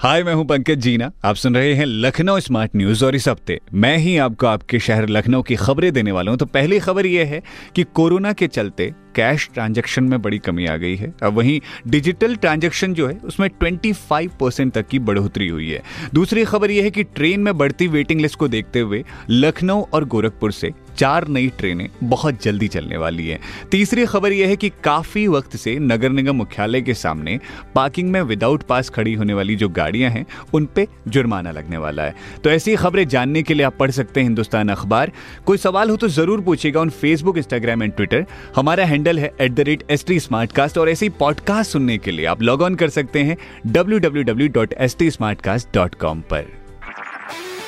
हाय, मैं हूँ पंकज जीना। आप सुन रहे हैं लखनऊ स्मार्ट न्यूज़ और इस हफ़्ते मैं ही आपको आपके शहर लखनऊ की खबरें देने वाला हूँ। तो पहली खबर यह है कि कोरोना के चलते कैश ट्रांजैक्शन में बड़ी कमी आ गई है। अब वहीं डिजिटल ट्रांजैक्शन जो है, उसमें 25 परसेंट तक की बढ़ोतरी हुई है। दूसरी खबर यह है कि ट्रेन में बढ़ती वेटिंग लिस्ट को देखते हुए लखनऊ और गोरखपुर से चार नई ट्रेनें बहुत जल्दी चलने वाली हैं। तीसरी खबर यह है कि काफ़ी वक्त से नगर निगम मुख्यालय के सामने पार्किंग में विदाउट पास खड़ी होने वाली जो गाड़ियाँ हैं, उन पे जुर्माना लगने वाला है। तो ऐसी खबरें जानने के लिए आप पढ़ सकते हैं हिंदुस्तान अखबार। कोई सवाल हो तो ज़रूर पूछेगा on Facebook Instagram and Twitter हमारा हैंडल है at the rate S T smartcast और ऐसे ही पॉडकास्ट सुनने के लिए आप लॉग ऑन कर सकते हैं W W W dot S T smartcast dot com पर।